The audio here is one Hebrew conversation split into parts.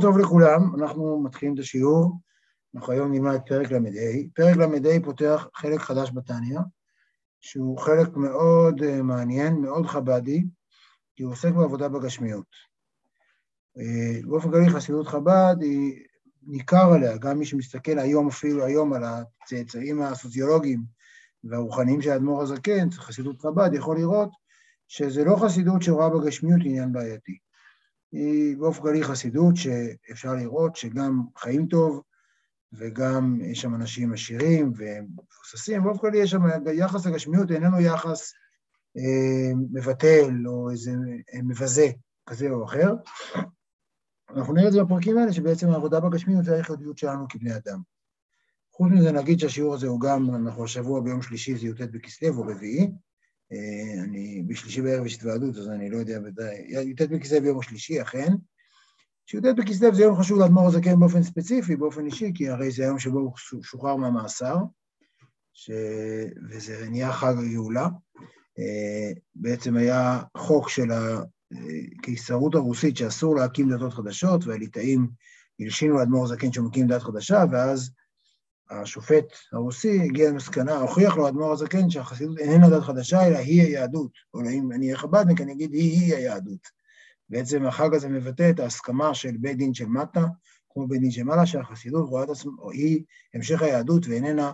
טוב לכולם, אנחנו מתחילים את השיעור, אנחנו היום נלמד פרק ל"ה. פרק ל"ה פותח חלק חדש בתניא, שהוא חלק מאוד uh, מעניין, מאוד חב"די, כי הוא עוסק בעבודה בגשמיות. Uh, באופן כללי חסידות חב"ד היא, ניכר עליה, גם מי שמסתכל היום, אפילו היום, על הצאצאים הסוציולוגיים והרוחניים של האדמו"ר הזקן, חסידות חב"ד, יכול לראות שזה לא חסידות שרואה בגשמיות עניין בעייתי. היא באופן כללי חסידות שאפשר לראות שגם חיים טוב וגם יש שם אנשים עשירים ומבוססים, באופן כללי יש שם יחס לגשמיות איננו יחס אה, מבטל או איזה אה, מבזה כזה או אחר. אנחנו נראה את זה בפרקים האלה, שבעצם העבודה בגשמיות זה הייחודיות שלנו כבני אדם. חוץ מזה נגיד שהשיעור הזה הוא גם, אנחנו השבוע ביום שלישי זה י"ט בכסלו או רביעי, אני בשלישי בערב יש התוועדות, אז אני לא יודע ודאי, י"ט בכסלו ביום השלישי, אכן. שי"ט בכסלו זה יום חשוב לאדמו"ר הזקן באופן ספציפי, באופן אישי, כי הרי זה היום שבו הוא שוחרר מהמאסר, ש... וזה נהיה חג הגאולה. אה, בעצם היה חוק של הקיסרות הרוסית שאסור להקים דתות חדשות, והליטאים הלשינו לאדמו"ר הזקן שהוא מקים דת חדשה, ואז השופט הרוסי הגיע למסקנה, הוכיח לו האדמו"ר הזקן שהחסידות איננה דת חדשה, אלא היא היהדות. או אם אני אהיה חב"דניק, אני אגיד היא-היא היהדות. בעצם החג הזה מבטא את ההסכמה של בית דין של מטה, כמו בית דין של מעלה, שהחסידות רואה את עצמה, היא המשך היהדות ואיננה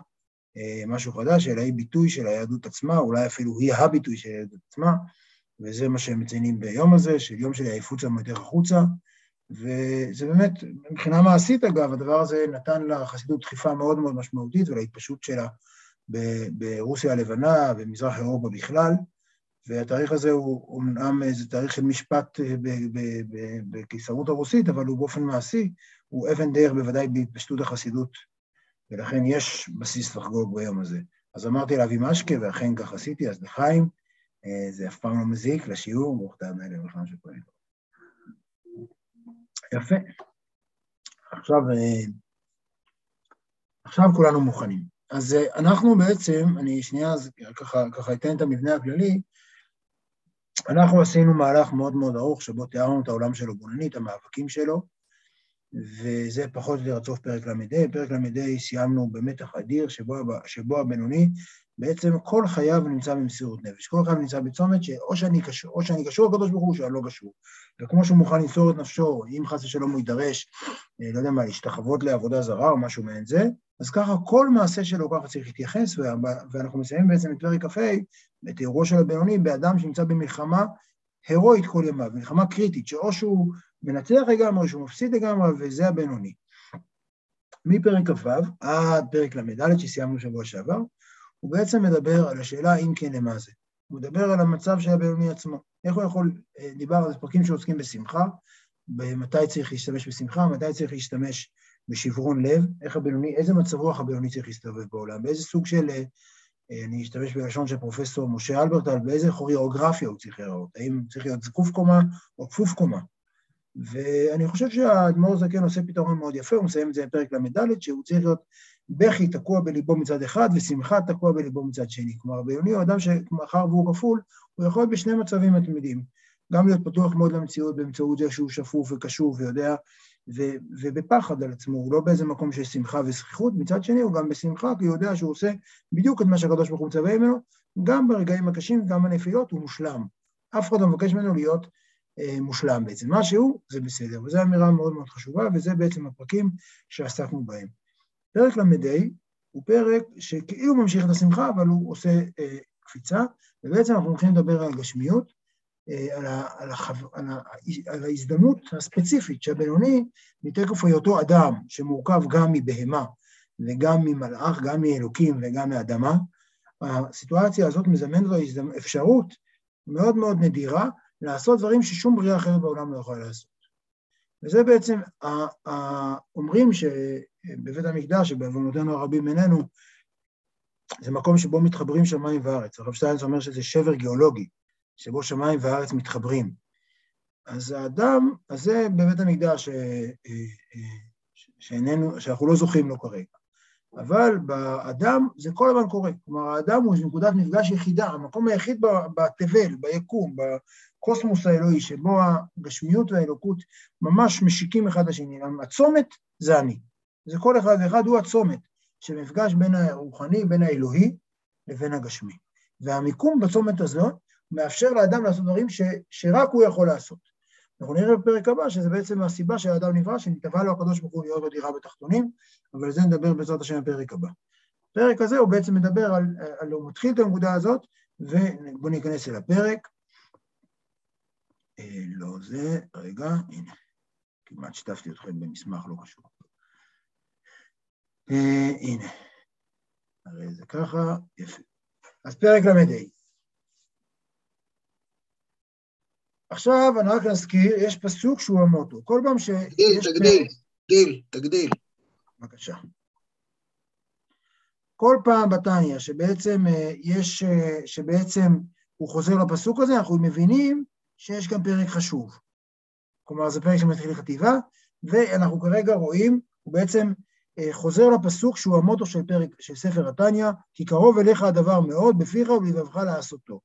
אה, משהו חדש, אלא היא ביטוי של היהדות עצמה, אולי אפילו היא הביטוי של היהדות עצמה, וזה מה שהם מציינים ביום הזה, של יום של שלנו יותר החוצה, וזה באמת, מבחינה מעשית אגב, הדבר הזה נתן לחסידות דחיפה מאוד מאוד משמעותית ולהתפשטות שלה ברוסיה הלבנה, במזרח אירופה בכלל, והתאריך הזה הוא אמנם איזה תאריך של משפט אה, בקיסרות הרוסית, אבל הוא באופן מעשי, הוא אבן דרך בוודאי בהתפשטות החסידות, ולכן יש בסיס לחגוג ביום הזה. אז אמרתי לאבי משקה, ואכן כך עשיתי, אז לחיים, אה, זה אף פעם לא מזיק לשיעור, ברוך תענה למלחמה שפועל. יפה. עכשיו, אה, עכשיו כולנו מוכנים. אז אה, אנחנו בעצם, אני שנייה אז ככה, ככה אתן את המבנה הכללי, אנחנו עשינו מהלך מאוד מאוד ארוך שבו תיארנו את העולם שלו בוננית, המאבקים שלו, וזה פחות או יותר עד סוף פרק ל"ה. פרק ל"ה סיימנו במתח אדיר, שבו, שבו הבינוני בעצם כל חייו נמצא במסירות נפש. כל חייו נמצא בצומת שאו שאני קשור, או שאני קשור לקדוש ברוך הוא, או שאני לא קשור. וכמו שהוא מוכן למסור את נפשו, אם חס ושלום הוא יידרש, אה, לא יודע מה, להשתחוות לעבודה זרה או משהו מעין זה, אז ככה כל מעשה שלו ככה צריך להתייחס, ואנחנו מסיימים בעצם את פרק כ"ה, את אירוע של הבינוני, באדם שנמצא במלחמה הירואית כל ימיו, מלחמה קריטית, שאו שהוא מנצח לגמרי, או שהוא מפסיד לגמרי, וזה הבינוני. מפרק כ"ו עד פרק ל"ד שסיימנו שבוע שעבר, הוא בעצם מדבר על השאלה אם כן למה זה. הוא מדבר על המצב של הבינוני עצמו. איך הוא יכול, אה, דיבר על פרקים שעוסקים בשמחה, מתי צריך להשתמש בשמחה, מתי צריך להשתמש בשברון לב, איך הבינוני, איזה מצב רוח הבינוני צריך להסתובב בעולם, באיזה סוג של, אה, אה, אני אשתמש בלשון של פרופסור משה אלברטל, באיזה כוריאוגרפיה הוא צריך להיראות, האם צריך להיות זקוף קומה או כפוף קומה. ואני חושב שהאדמו"ר זקן עושה פתרון מאוד יפה, הוא מסיים את זה בפרק ל"ד, שהוא צריך להיות בכי תקוע בליבו מצד אחד ושמחה תקוע בליבו מצד שני. כלומר, ביוני הוא אדם שמאחר והוא כפול, הוא יכול להיות בשני מצבים מתמידים. גם להיות פתוח מאוד למציאות באמצעות זה שהוא שפוף וקשוב ויודע, ו, ובפחד על עצמו, הוא לא באיזה מקום של שמחה וזכיחות, מצד שני הוא גם בשמחה, כי הוא יודע שהוא עושה בדיוק את מה שהקדוש ברוך הוא מצווה ממנו, גם ברגעים הקשים, גם בנפילות, הוא מושלם. אף אחד לא מבקש ממנו להיות מושלם בעצם. מה שהוא, זה בסדר, וזו אמירה מאוד מאוד חשובה, וזה בעצם הפרקים שעסקנו בהם. פרק ל"ה הוא פרק שכאילו ממשיך את השמחה, אבל הוא עושה אה, קפיצה, ובעצם אנחנו הולכים לדבר על גשמיות, אה, על, ה, על, החו, על, ה, על ההזדמנות הספציפית שהבינוני, מתקף היותו אדם שמורכב גם מבהמה וגם ממלאך, גם מאלוקים וגם מאדמה, הסיטואציה הזאת מזמנת לו אפשרות מאוד מאוד נדירה לעשות דברים ששום בריאה אחרת בעולם לא יכולה לעשות. וזה בעצם, אומרים שבבית המקדש, שבעוונותינו הרבים ממנו, זה מקום שבו מתחברים שמיים וארץ. הרב שטיינס אומר שזה שבר גיאולוגי, שבו שמיים וארץ מתחברים. אז האדם הזה בבית המקדש, אה, אה, שאיננו, שאנחנו לא זוכים לו כרגע. אבל באדם זה כל הזמן קורה. כלומר, האדם הוא נקודת מפגש יחידה, המקום היחיד בתבל, ביקום, הקוסמוס האלוהי, שבו הגשמיות והאלוקות ממש משיקים אחד לשני. הצומת זה אני. זה כל אחד ואחד הוא הצומת שמפגש בין הרוחני, בין האלוהי, לבין הגשמי. והמיקום בצומת הזאת מאפשר לאדם לעשות דברים ש, שרק הוא יכול לעשות. אנחנו נראה בפרק הבא שזה בעצם הסיבה שהאדם נברא, שנתבע לו הקדוש ברוך הוא להיות לו דירה בתחתונים, אבל זה נדבר בעזרת השם בפרק הבא. הפרק הזה הוא בעצם מדבר על, על הוא מתחיל את הנקודה הזאת, ובואו ניכנס אל הפרק. אה, לא זה, רגע, הנה, כמעט שיתפתי אתכם במסמך לא קשור. אה, הנה, הרי זה ככה, יפה. אז פרק ל"ה. עכשיו אני רק נזכיר, יש פסוק שהוא המוטו. כל פעם ש... תגדיל, תגדיל, תגדיל, תגדיל. בבקשה. כל פעם בתניא שבעצם אה, יש, שבעצם הוא חוזר לפסוק הזה, אנחנו מבינים שיש גם פרק חשוב. כלומר, זה פרק שמתחיל לחטיבה, ואנחנו כרגע רואים, הוא בעצם אה, חוזר לפסוק שהוא המוטו של פרק, של ספר התניא, כי קרוב אליך הדבר מאוד, בפיך ובלבבך לעשותו.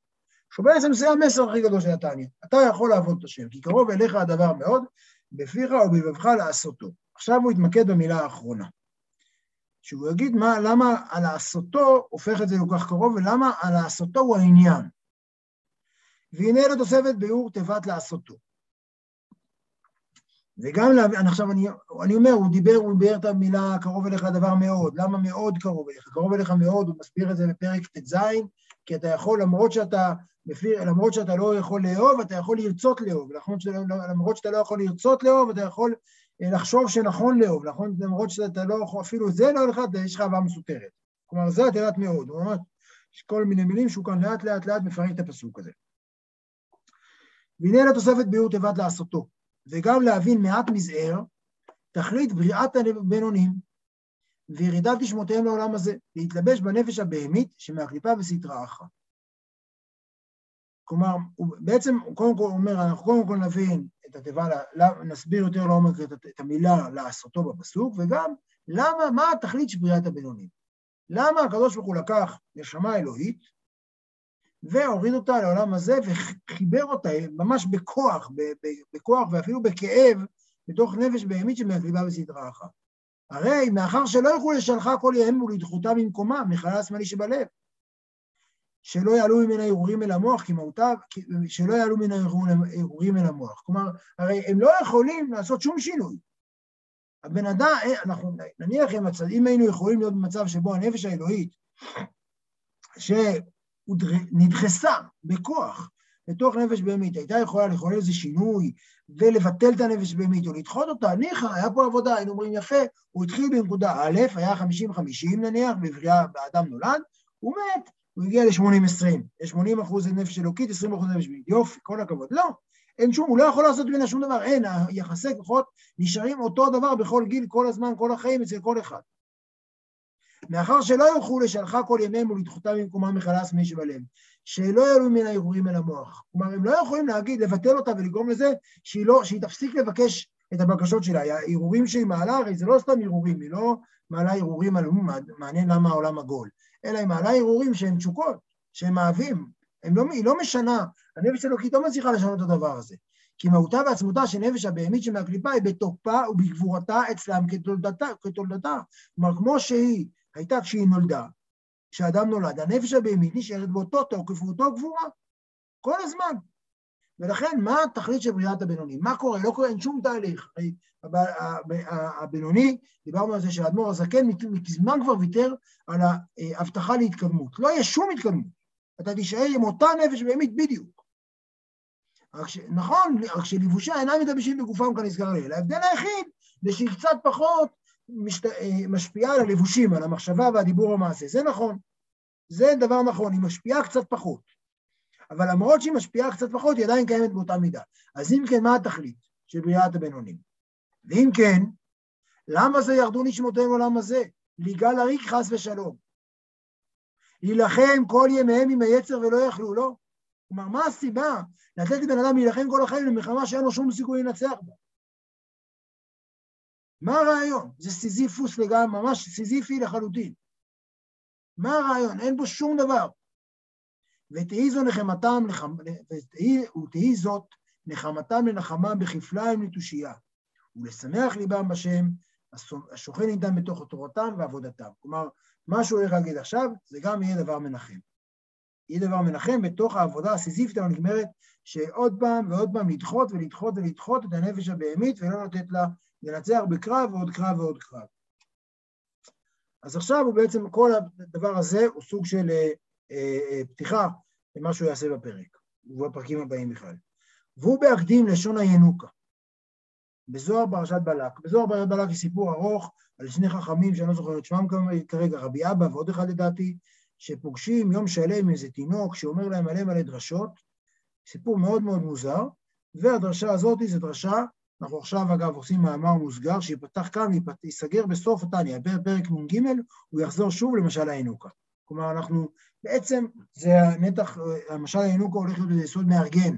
שבעצם זה המסר הכי גדול של התניא. אתה יכול לעבוד את השם, כי קרוב אליך הדבר מאוד, בפיך ובלבבך לעשותו. עכשיו הוא יתמקד במילה האחרונה. שהוא יגיד מה, למה הלעשותו הופך את זה כל כך קרוב, ולמה הלעשותו הוא העניין. והנה לתוספת ביאור תיבת לעשותו. וגם, עכשיו אני, אני אומר, הוא דיבר, הוא ביאר את המילה קרוב אליך הדבר מאוד, למה מאוד קרוב אליך? קרוב אליך מאוד, הוא מסביר את זה בפרק ט"ז, כי אתה יכול, למרות שאתה, למרות שאתה לא יכול לאהוב, אתה יכול לרצות לאהוב, שאתה, למרות שאתה לא יכול לרצות לאהוב, אתה יכול אה, לחשוב שנכון לאהוב, נכון? למרות שאתה לא יכול, אפילו זה לא לך, יש לך אהבה מסותרת. כלומר, זה התירת מאוד, הוא אומר, יש כל מיני מילים שהוא כאן לאט לאט לאט מפרק את הפסוק הזה. והנה לתוספת ביאור תיבת לעשותו. וגם להבין מעט מזער, תכלית בריאת הבינונים וירידת נשמותיהם לעולם הזה, להתלבש בנפש הבהמית שמהקליפה וסטרה אחת. כלומר, הוא בעצם, הוא קודם כל אומר, אנחנו קודם כל נבין את התיבה, נסביר יותר לעומק את המילה לעשותו בפסוק, וגם למה, מה התכלית של בריאת הבינונים. למה הקדוש ברוך הוא לקח נשמה אלוהית, והוריד אותה לעולם הזה וחיבר אותה ממש בכוח, בכוח ואפילו בכאב, בתוך נפש בהמית שמקריבה בסדרה אחת. הרי מאחר שלא יוכלו לשלחה כל ימים ולדחותה במקומה, מחלל השמאלי שבלב. שלא יעלו ממנה ערעורים אל המוח, כי מהותה, שלא יעלו ממנה ערעורים אל המוח. כלומר, הרי הם לא יכולים לעשות שום שינוי. הבן אדם, אנחנו נניח אם היינו יכולים להיות במצב שבו הנפש האלוהית. נדחסה בכוח לתוך נפש בהמית, הייתה יכולה לחולל איזה שינוי ולבטל את הנפש בהמית או לדחות אותה, ניחא, היה פה עבודה, היינו אומרים יפה, הוא התחיל בנקודה א', היה 50-50 נניח, בבריאה באדם נולד, הוא מת, הוא הגיע ל-80-20, יש 80 אחוז נפש אלוקית, 20 אחוז נפש בהמית, יופי, כל הכבוד. לא, אין שום, הוא לא יכול לעשות ממנה שום דבר, אין, היחסי כוחות נשארים אותו דבר בכל גיל, כל הזמן, כל החיים, אצל כל אחד. מאחר שלא יוכלו לשלחה כל ימיהם ולדחותה במקומם מחלס מי שבלב, שלא יעלו מן הערעורים אל המוח. כלומר, הם לא יכולים להגיד, לבטל אותה ולגרום לזה שהיא, לא, שהיא תפסיק לבקש את הבקשות שלה. הערעורים שהיא מעלה, הרי זה לא סתם ערעורים, היא לא מעלה ערעורים על מעניין למה העולם עגול, אלא היא מעלה ערעורים שהם תשוקות, שהם אהבים. לא, היא לא משנה, הנפש האלוקית לא מצליחה לשנות את הדבר הזה. כי מהותה ועצמותה של נפש הבהמית שמהקליפה היא בתוקפה ובגבורתה אצלם כתולדתה. כלומר, כמו שהיא הייתה כשהיא נולדה, כשאדם נולד, הנפש הבהמית נשארת באותו תוקף ובאותו גבורה, כל הזמן. ולכן, מה התכלית של בריאת הבינוני? מה קורה? לא קורה, אין שום תהליך. הבינוני, דיברנו על זה שהאדמו"ר הזקן מזמן כבר ויתר על ההבטחה להתקדמות. לא יהיה שום התקדמות. אתה תישאר עם אותה נפש בהמית בדיוק. רק ש... נכון, רק שלבושי העיניים מתלבשים בגופם כנזכר לעיל. ההבדל היחיד זה שהיא קצת פחות משת... אה, משפיעה על הלבושים, על המחשבה והדיבור המעשה. זה נכון. זה דבר נכון, היא משפיעה קצת פחות. אבל למרות שהיא משפיעה קצת פחות, היא עדיין קיימת באותה מידה. אז אם כן, מה התכלית של בריאת הבינונים? ואם כן, למה זה ירדו נשמותיהם לעולם הזה? ליגע לריק חס ושלום. להילחם כל ימיהם עם היצר ולא יכלו לו. כלומר, מה הסיבה לתת לבן אדם להילחם כל החיים למלחמה שאין לו שום סיכוי לנצח בה? מה הרעיון? זה סיזיפוס לגמרי, ממש סיזיפי לחלוטין. מה הרעיון? אין בו שום דבר. ותהי זו נחמתם, ותהי זאת נחמתם לנחמם בכפליים לתושייה, ולשמח ליבם בשם, השוכן איתם בתוך תורתם ועבודתם. כלומר, מה שהוא הולך להגיד עכשיו, זה גם יהיה דבר מנחם. יהיה דבר מנחם בתוך העבודה הסיזיפית הנגמרת, שעוד פעם ועוד פעם לדחות ולדחות ולדחות את הנפש הבהמית ולא לתת לה לנצח בקרב ועוד קרב ועוד קרב. אז עכשיו הוא בעצם, כל הדבר הזה הוא סוג של אה, אה, פתיחה למה שהוא יעשה בפרק, ובפרקים הבאים בכלל. והוא בהקדים לשון הינוקה. בזוהר פרשת בלק. בזוהר פרשת בלק היא סיפור ארוך על שני חכמים שאני לא זוכר את שמם כרגע, רבי אבא ועוד אחד לדעתי, שפוגשים יום שלם איזה תינוק שאומר להם מלא מלא דרשות, סיפור מאוד מאוד מוזר, והדרשה הזאת זו דרשה, אנחנו עכשיו אגב עושים מאמר מוסגר שיפתח כאן וייסגר בסוף התניא, בפרק נ"ג הוא יחזור שוב למשל הינוקה. כלומר אנחנו, בעצם זה הנתח, המשל הינוקה הולך להיות איזה יסוד מארגן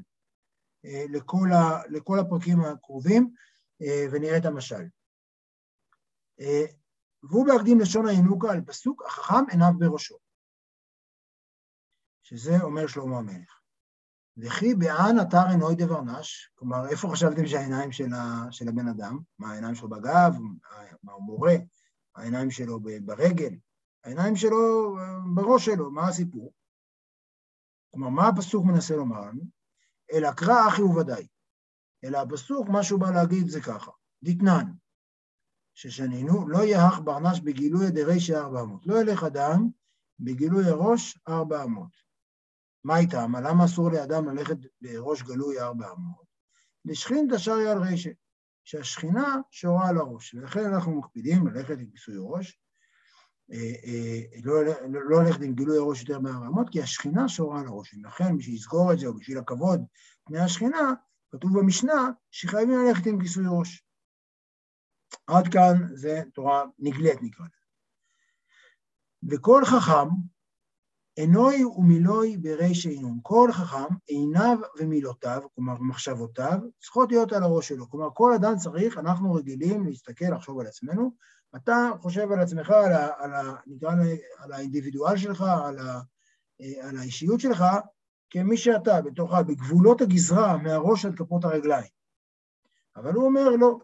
אה, לכל, ה, לכל הפרקים הקרובים, אה, ונראה את המשל. אה, והוא בהקדים לשון הינוקה על פסוק, החכם עיניו בראשו. שזה אומר שלמה המלך. וכי באן אתר עינוי דברנש, כלומר, איפה חשבתם שהעיניים של, ה, של הבן אדם? מה העיניים שלו בגב, מה הוא מורה, העיניים שלו ברגל, העיניים שלו בראש שלו, מה הסיפור? כלומר, מה הפסוק מנסה לומר לנו? אלא קרא אחי וודאי. אלא הפסוק, מה שהוא בא להגיד זה ככה, דתנן, ששנינו, לא יהך ברנש בגילוי דרישי ארבע אמות. לא ילך אדם בגילוי הראש ארבע אמות. מה איתם? למה אסור לאדם ללכת בראש גלוי ארבע אמות? לשכין דשריה על רשע, שהשכינה שורה על הראש, ולכן אנחנו מקפידים ללכת עם כיסוי ראש, אה, אה, לא, לא, לא ללכת עם גילוי הראש יותר מארבע אמות, כי השכינה שורה על הראש, ולכן בשביל לזכור את זה, או בשביל הכבוד פני השכינה, כתוב במשנה שחייבים ללכת עם כיסוי ראש. עד כאן זה תורה נגלית נקרא לזה. וכל חכם עינוי ומילוי בריש עינון. כל חכם, עיניו ומילותיו, כלומר מחשבותיו, צריכות להיות על הראש שלו. כלומר, כל אדם צריך, אנחנו רגילים להסתכל, לחשוב על עצמנו, אתה חושב על עצמך, על, ה, על, ה, נקרא, על האינדיבידואל שלך, על, ה, על האישיות שלך, כמי שאתה, בתוך, בגבולות הגזרה, מהראש עד כפות הרגליים. אבל הוא אומר לא,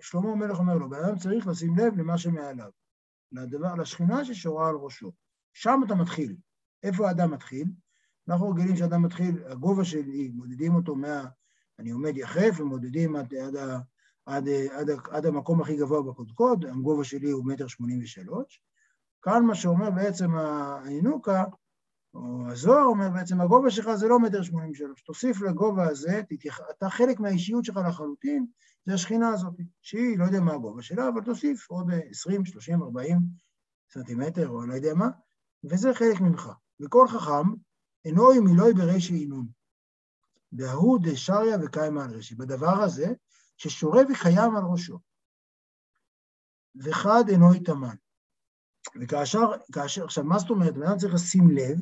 שלמה המלך אומר לו, בן אדם צריך לשים לב למה שמעליו, לדבר, לשכינה ששורה על ראשו. שם אתה מתחיל. איפה האדם מתחיל? אנחנו רגילים שאדם מתחיל, הגובה שלי, מודדים אותו מה... אני עומד יחף ומודדים עד, עד, עד, עד, עד המקום הכי גבוה בקודקוד, הגובה שלי הוא מטר שמונים ושלוש. כאן מה שאומר בעצם הינוקה, או הזוהר אומר בעצם, הגובה שלך זה לא מטר שמונים ושלוש. תוסיף לגובה הזה, תתייח... אתה חלק מהאישיות שלך לחלוטין, זה השכינה הזאת, שהיא, לא יודע מה הגובה שלה, אבל תוסיף עוד 20, 30, 40 סנטימטר, או לא יודע מה, וזה חלק ממך. וכל חכם אינו ימילוי ברישי עינון. דהוא דשריה וקיימה על רשי. בדבר הזה, ששורה וקיים על ראשו. וחד אינו יטמן. וכאשר, כאשר, עכשיו, מה זאת אומרת? בן אדם צריך לשים לב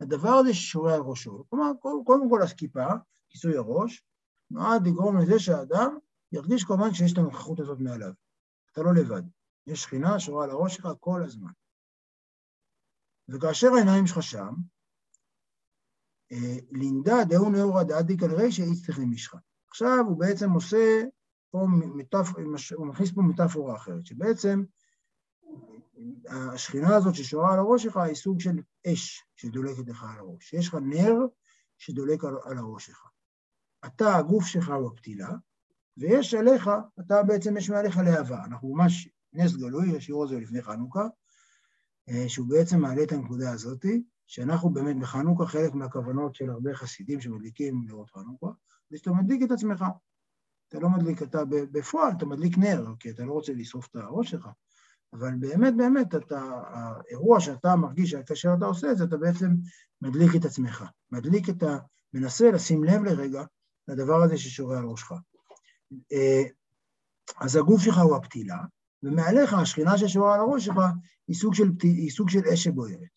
לדבר הזה ששורה על ראשו. כלומר, קודם כל הכיפה, כיסוי הראש, נועד לגרום לזה שהאדם ירגיש כמובן שיש את הנוכחות הזאת מעליו. אתה לא לבד. יש שכינה שורה על הראש שלך כל הזמן. וכאשר העיניים שלך שם, אה, לינדה דאו נאורה דעדי כנראה שאיצטריך למשחה. עכשיו הוא בעצם עושה פה מטפ... הוא מכניס פה מטאפורה אחרת, שבעצם השכינה הזאת ששורה על הראש שלך היא סוג של אש שדולקת לך על הראש. יש לך נר שדולק על הראש שלך. אתה, הגוף שלך הוא הפתילה, ויש עליך, אתה בעצם, יש מעליך להבה. אנחנו ממש, נס גלוי, השיעור הזה לפני חנוכה, שהוא בעצם מעלה את הנקודה הזאת, שאנחנו באמת בחנוכה, חלק מהכוונות של הרבה חסידים שמדליקים לראות חנוכה, זה שאתה מדליק את עצמך. אתה לא מדליק, אתה בפועל, אתה מדליק נר, כי אתה לא רוצה לשרוף את הראש שלך, אבל באמת, באמת, אתה, האירוע שאתה מרגיש כאשר אתה עושה את זה, אתה בעצם מדליק את עצמך. מדליק את ה... מנסה לשים לב לרגע לדבר הזה ששורה על ראשך. אה, אז הגוף שלך הוא הפתילה, ומעליך השכינה ששורה על הראש שלך היא סוג של, היא סוג של אש שבוערת.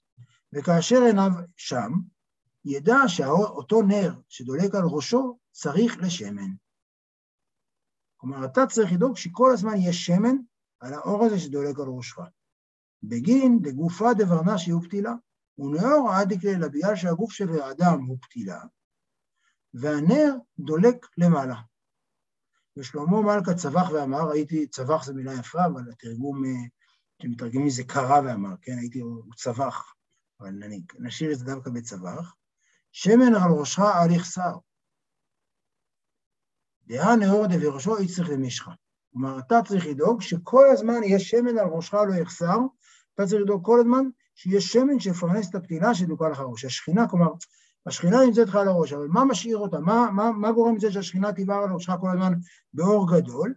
וכאשר עיניו שם, ידע שאותו נר שדולק על ראשו צריך לשמן. כלומר, אתה צריך לדאוג שכל הזמן יש שמן על האור הזה שדולק על ראשך. בגין דגופה דברנה שיהיו פתילה, ונאור עד יקרה בגלל שהגוף של האדם הוא פתילה, והנר דולק למעלה. ושלמה מלכה צבח ואמר, הייתי, צבח זו מילה יפה, אבל התרגום, כשמתרגמים מזה קרא ואמר, כן, הייתי, הוא צבח, אבל נשאיר את זה דווקא בצבח, שמן על ראשך אל יחסר. דעה נאור דבראשו איש צריך למשחה. כלומר, אתה צריך לדאוג שכל הזמן יהיה שמן על ראשך לא יחסר, אתה צריך לדאוג כל הזמן שיהיה שמן שיפרנס את הפתילה שדוקה לך ראש. השכינה, כלומר, השכינה נמצאת לך על הראש, אבל מה משאיר אותה? מה, מה, מה גורם לזה שהשכינה תבער על ראשך כל הזמן באור גדול?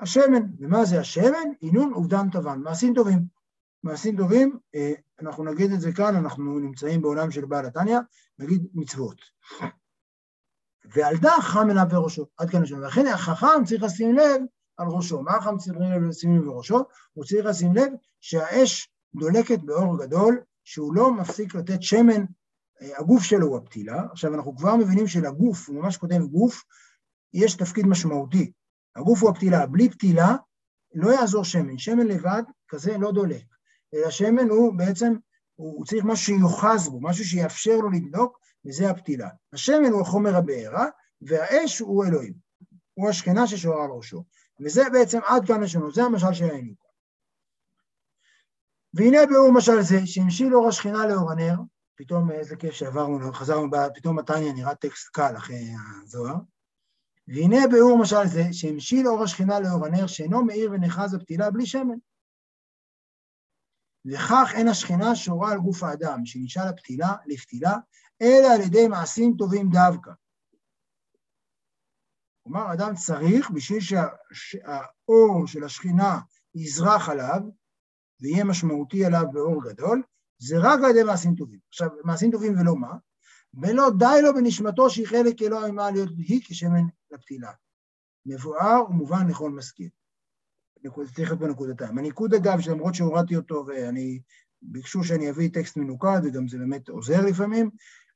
השמן. ומה זה השמן? עינון אובדן טבן, מעשים טובים. מעשים טובים, אה, אנחנו נגיד את זה כאן, אנחנו נמצאים בעולם של בעל התניא, נגיד מצוות. ועל דח חם אליו בראשו, עד כאן השם. ולכן החכם צריך לשים לב על ראשו. מה החכם צריך לשים לב בראשו? הוא צריך לשים לב שהאש דולקת באור גדול, שהוא לא מפסיק לתת שמן, הגוף שלו הוא הפתילה. עכשיו, אנחנו כבר מבינים שלגוף, הוא ממש כותב גוף, יש תפקיד משמעותי. הגוף הוא הפתילה, בלי פתילה לא יעזור שמן. שמן לבד כזה לא דולק. אלא שמן הוא בעצם, הוא צריך משהו שיוחז בו, משהו שיאפשר לו לדלוק, וזה הפתילה. השמן הוא החומר הבעירה, והאש הוא אלוהים. הוא השכינה ששורה על ראשו. וזה בעצם עד כאן לשונו, זה המשל שראינו. והנה ביאור משל זה, שהמשיל אור השכינה לאור הנר, פתאום איזה כיף שעברנו, חזרנו, פתאום מתניה נראה טקסט קל אחרי הזוהר. והנה ביאור משל זה, שהמשיל אור השכינה לאור הנר, שאינו מאיר ונחז הפתילה בלי שמן. וכך אין השכינה שורה על גוף האדם, שנשאל הפתילה לפתילה, אלא על ידי מעשים טובים דווקא. כלומר, אדם צריך, בשביל שהאור של השכינה יזרח עליו, ויהיה משמעותי עליו באור גדול, זה רק על ידי מעשים טובים. עכשיו, מעשים טובים ולא מה? ולא די לו בנשמתו שהיא חלק אלוה עמה להיות היא כשמן לפתילה. מבואר ומובן לכל משכיל. צריך להיות בנקודתיים. הניקוד אגב, שלמרות שהורדתי אותו ואני, ביקשו שאני אביא טקסט מנוקד, וגם זה באמת עוזר לפעמים,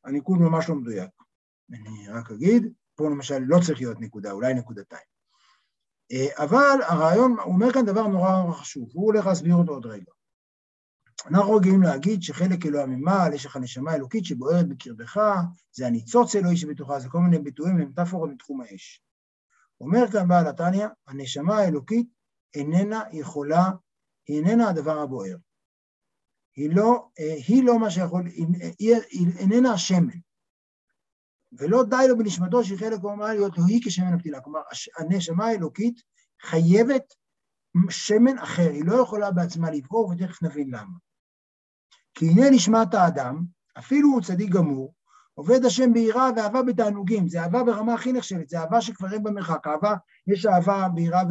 הניקוד ממש לא מדויק. אני רק אגיד, פה למשל לא צריך להיות נקודה, אולי נקודתיים. אה, אבל הרעיון, הוא אומר כאן דבר נורא חשוב, הוא הולך להסביר אותו עוד רגע. אנחנו רגילים להגיד שחלק אלוה ממעל, יש לך נשמה אלוקית שבוערת בקרבך, זה הניצוץ אלוהי שבתוכה, זה כל מיני ביטויים ומטאפורות מתחום האש. אומר כאן בעל התניא, הנשמה האלוקית איננה יכולה, היא איננה הדבר הבוער. היא לא, אה, היא לא מה שיכול, היא, היא, היא איננה השמן. ולא די לו בנשמתו שהיא חלק אומרה להיות היא כשמן הפתילה. כלומר, הנשמה האלוקית חייבת שמן אחר, היא לא יכולה בעצמה לברור, ותכף נבין למה. כי הנה נשמת האדם, אפילו הוא צדיק גמור, עובד השם ביראה ואהבה בתענוגים, זה אהבה ברמה הכי נחשבת, זה אהבה שכבר אין במרחק, אהבה, יש אהבה ביראה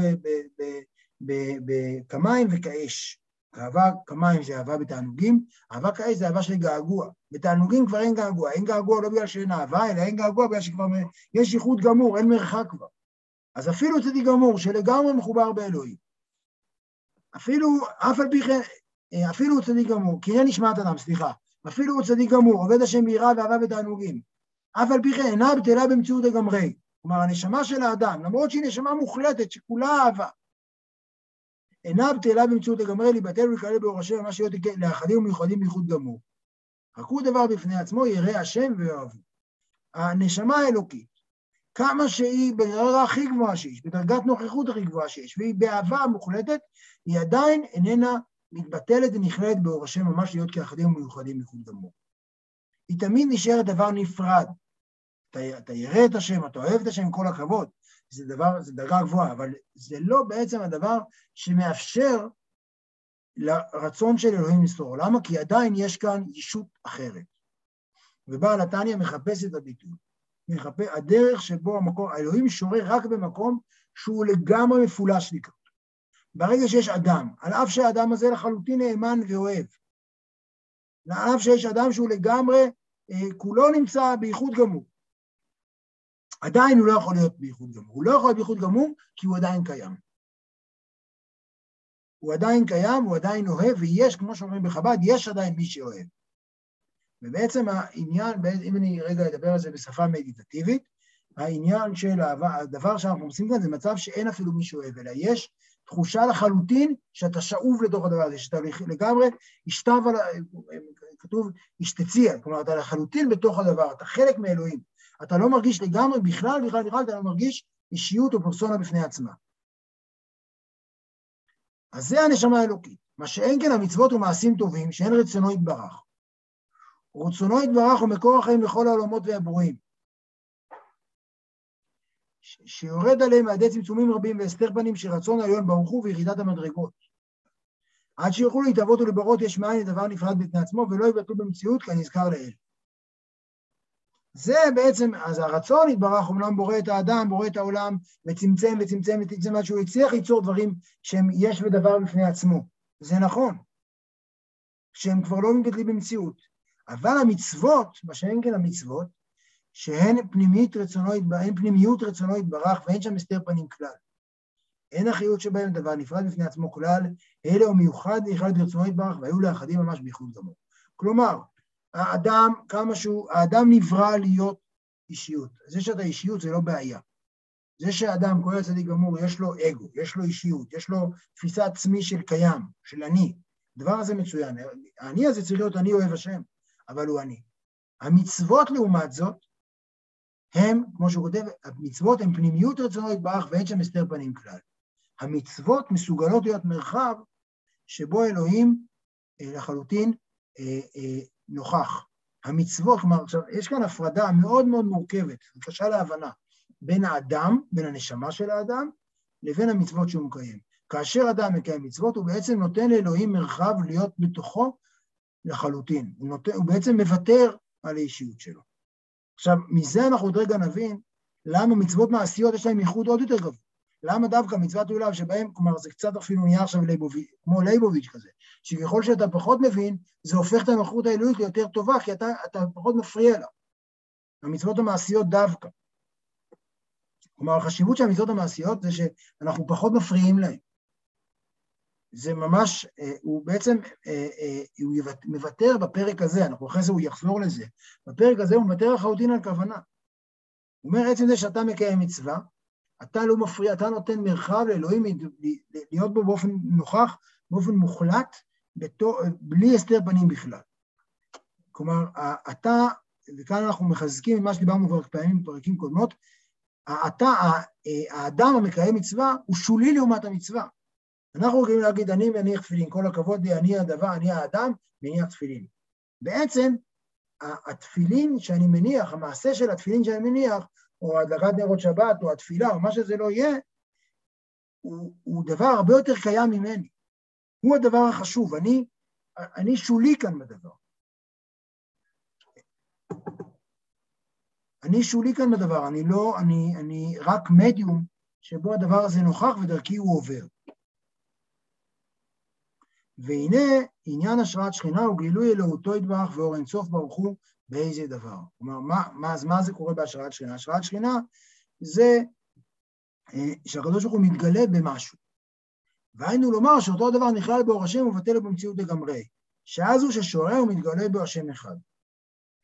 כמים וכאש. אהבה כמים זה אהבה בתענוגים, אהבה כאש זה אהבה של געגוע. בתענוגים כבר אין געגוע, אין געגוע לא בגלל שאין אהבה, אלא אין געגוע בגלל שכבר יש איחוד גמור, אין מרחק כבר. אז אפילו צדיק גמור שלגמרי מחובר באלוהים. אפילו, אף על פי כן, אפילו הוא צדיק גמור, כי אין נשמת אדם, סליחה, אפילו הוא צדיק גמור, עובד השם ביראה ואהבה בתענוגים. אף על פי כן אינה בטלה במציאות לגמרי. כלומר, הנשמה של האדם, למרות שהיא נשמה מוחלטת, שכולה אהבה, אינה בטלה במציאות לגמרי להיבטל ולקלל באור השם ממש להיות לאחדים ומיוחדים בייחוד גמור. רק הוא דבר בפני עצמו, ירא השם ויאהבו. הנשמה האלוקית, כמה שהיא בדרגה הכי גבוהה שיש, בדרגת נוכחות הכי גבוהה שיש, והיא באהבה מוחלטת, היא עדיין איננה מתבטלת ונכללת באור השם ממש להיות כאחדים ומיוחדים בייחוד גמור. היא תמיד נשארת דבר נפרד. אתה, אתה ירא את השם, אתה אוהב את השם כל הכבוד, זה דבר, זה דרגה גבוהה, אבל זה לא בעצם הדבר שמאפשר לרצון של אלוהים לסתור. למה? כי עדיין יש כאן ישות אחרת. ובעל התניא מחפש את הביטוי. מחפש, הדרך שבו המקום, האלוהים שורה רק במקום שהוא לגמרי מפולש לקראת. ברגע שיש אדם, על אף שהאדם הזה לחלוטין נאמן ואוהב, על אף שיש אדם שהוא לגמרי, אה, כולו נמצא בייחוד גמור, עדיין הוא לא יכול להיות בייחוד גמור. הוא לא יכול להיות בייחוד גמור כי הוא עדיין קיים. הוא עדיין קיים, הוא עדיין אוהב, ויש, כמו שאומרים בחב"ד, יש עדיין מי שאוהב. ובעצם העניין, אם אני רגע אדבר על זה בשפה מדיטטיבית, העניין של הדבר שאנחנו עושים כאן זה מצב שאין אפילו מי שאוהב, אלא יש תחושה לחלוטין שאתה שאוב לתוך הדבר הזה, שאתה לגמרי השתב על, כתוב השתציע, כלומר אתה לחלוטין בתוך הדבר, אתה חלק מאלוהים. אתה לא מרגיש לגמרי, בכלל, בכלל, בכלל, אתה לא מרגיש אישיות או פרסונה בפני עצמה. אז זה הנשמה האלוקית. מה שאין כן המצוות ומעשים טובים, שאין רצונו יתברך. רצונו יתברך הוא מקור החיים לכל העולמות והברואים. שיורד עליהם מהדי צמצומים רבים והסתר פנים של רצון העליון ברוך הוא וירידת המדרגות. עד שיוכלו להתאבות ולברות יש מאין לדבר נפרד בפני עצמו ולא יבטלו במציאות כנזכר לאל. זה בעצם, אז הרצון יתברך, אומנם בורא את האדם, בורא את העולם, וצמצם וצמצם וצמצם עד שהוא הצליח ליצור דברים שהם יש ודבר בפני עצמו. זה נכון, שהם כבר לא מתגדלים במציאות. אבל המצוות, מה שאין כן המצוות, שהן פנימית רצונו, אין פנימיות רצונו יתברך ואין שם הסתר פנים כלל. אין החיות שבהם דבר נפרד בפני עצמו כלל, אלא הוא מיוחד ויחד ברצונו יתברך והיו לאחדים ממש בייחוד גמור. כלומר, האדם, כמה שהוא, האדם נברא להיות אישיות. זה שאתה אישיות זה לא בעיה. זה שאדם, כולל צדיק גמור, יש לו אגו, יש לו אישיות, יש לו תפיסה עצמי של קיים, של אני. הדבר הזה מצוין. האני הזה צריך להיות אני אוהב השם, אבל הוא אני. המצוות לעומת זאת, הם, כמו שהוא כותב, המצוות הן פנימיות רצונו יתברך ואין שם הסתר פנים כלל. המצוות מסוגלות להיות מרחב שבו אלוהים אה, לחלוטין אה, אה, נוכח. המצוות, כלומר, עכשיו, יש כאן הפרדה מאוד מאוד מורכבת, קשה להבנה, בין האדם, בין הנשמה של האדם, לבין המצוות שהוא מקיים. כאשר אדם מקיים מצוות, הוא בעצם נותן לאלוהים מרחב להיות בתוכו לחלוטין. הוא, נותן, הוא בעצם מוותר על האישיות שלו. עכשיו, מזה אנחנו עוד רגע נבין למה מצוות מעשיות יש להם ייחוד עוד יותר גבוה. למה דווקא מצוות עולב שבהם, כלומר זה קצת אפילו נהיה עכשיו ליבוביץ', כמו ליבוביץ' כזה, שככל שאתה פחות מבין, זה הופך את המלכות האלוהית ליותר טובה, כי אתה, אתה פחות מפריע לה. המצוות המעשיות דווקא. כלומר, החשיבות של המצוות המעשיות זה שאנחנו פחות מפריעים להן. זה ממש, אה, הוא בעצם, אה, אה, הוא מוותר בפרק הזה, אנחנו אחרי זה הוא יחזור לזה, בפרק הזה הוא מוותר לחלוטין על כוונה. הוא אומר, עצם זה שאתה מקיים מצווה, אתה לא מפריע, אתה נותן מרחב לאלוהים להיות בו באופן נוכח, באופן מוחלט, בתור, בלי הסתר פנים בכלל. כלומר, אתה, וכאן אנחנו מחזקים ממה שדיברנו כבר פעמים בפרקים קודמות, אתה, האדם המקיים מצווה הוא שולי לעומת המצווה. אנחנו רגילים להגיד, אני מניח תפילין, כל הכבוד לי, אני הדבר, אני האדם, מניח תפילין. בעצם, התפילין שאני מניח, המעשה של התפילין שאני מניח, או הדלקת נרות שבת, או התפילה, או מה שזה לא יהיה, הוא, הוא דבר הרבה יותר קיים ממני. הוא הדבר החשוב, אני, אני שולי כאן בדבר. אני שולי כאן בדבר, אני לא, אני, אני רק מדיום שבו הדבר הזה נוכח ודרכי הוא עובר. והנה עניין השראת שכינה הוא גילוי אלוהותו יתברך ואור אינסוף ברוך הוא באיזה דבר. כלומר, מה, מה, מה זה קורה בהשראת שכינה? השראת שכינה זה אה, שהקדוש ברוך הוא מתגלה במשהו. והיינו לומר שאותו הדבר נכלל באור השם ובטל במציאות לגמרי. שאז הוא ששורה ומתגלה בו השם אחד.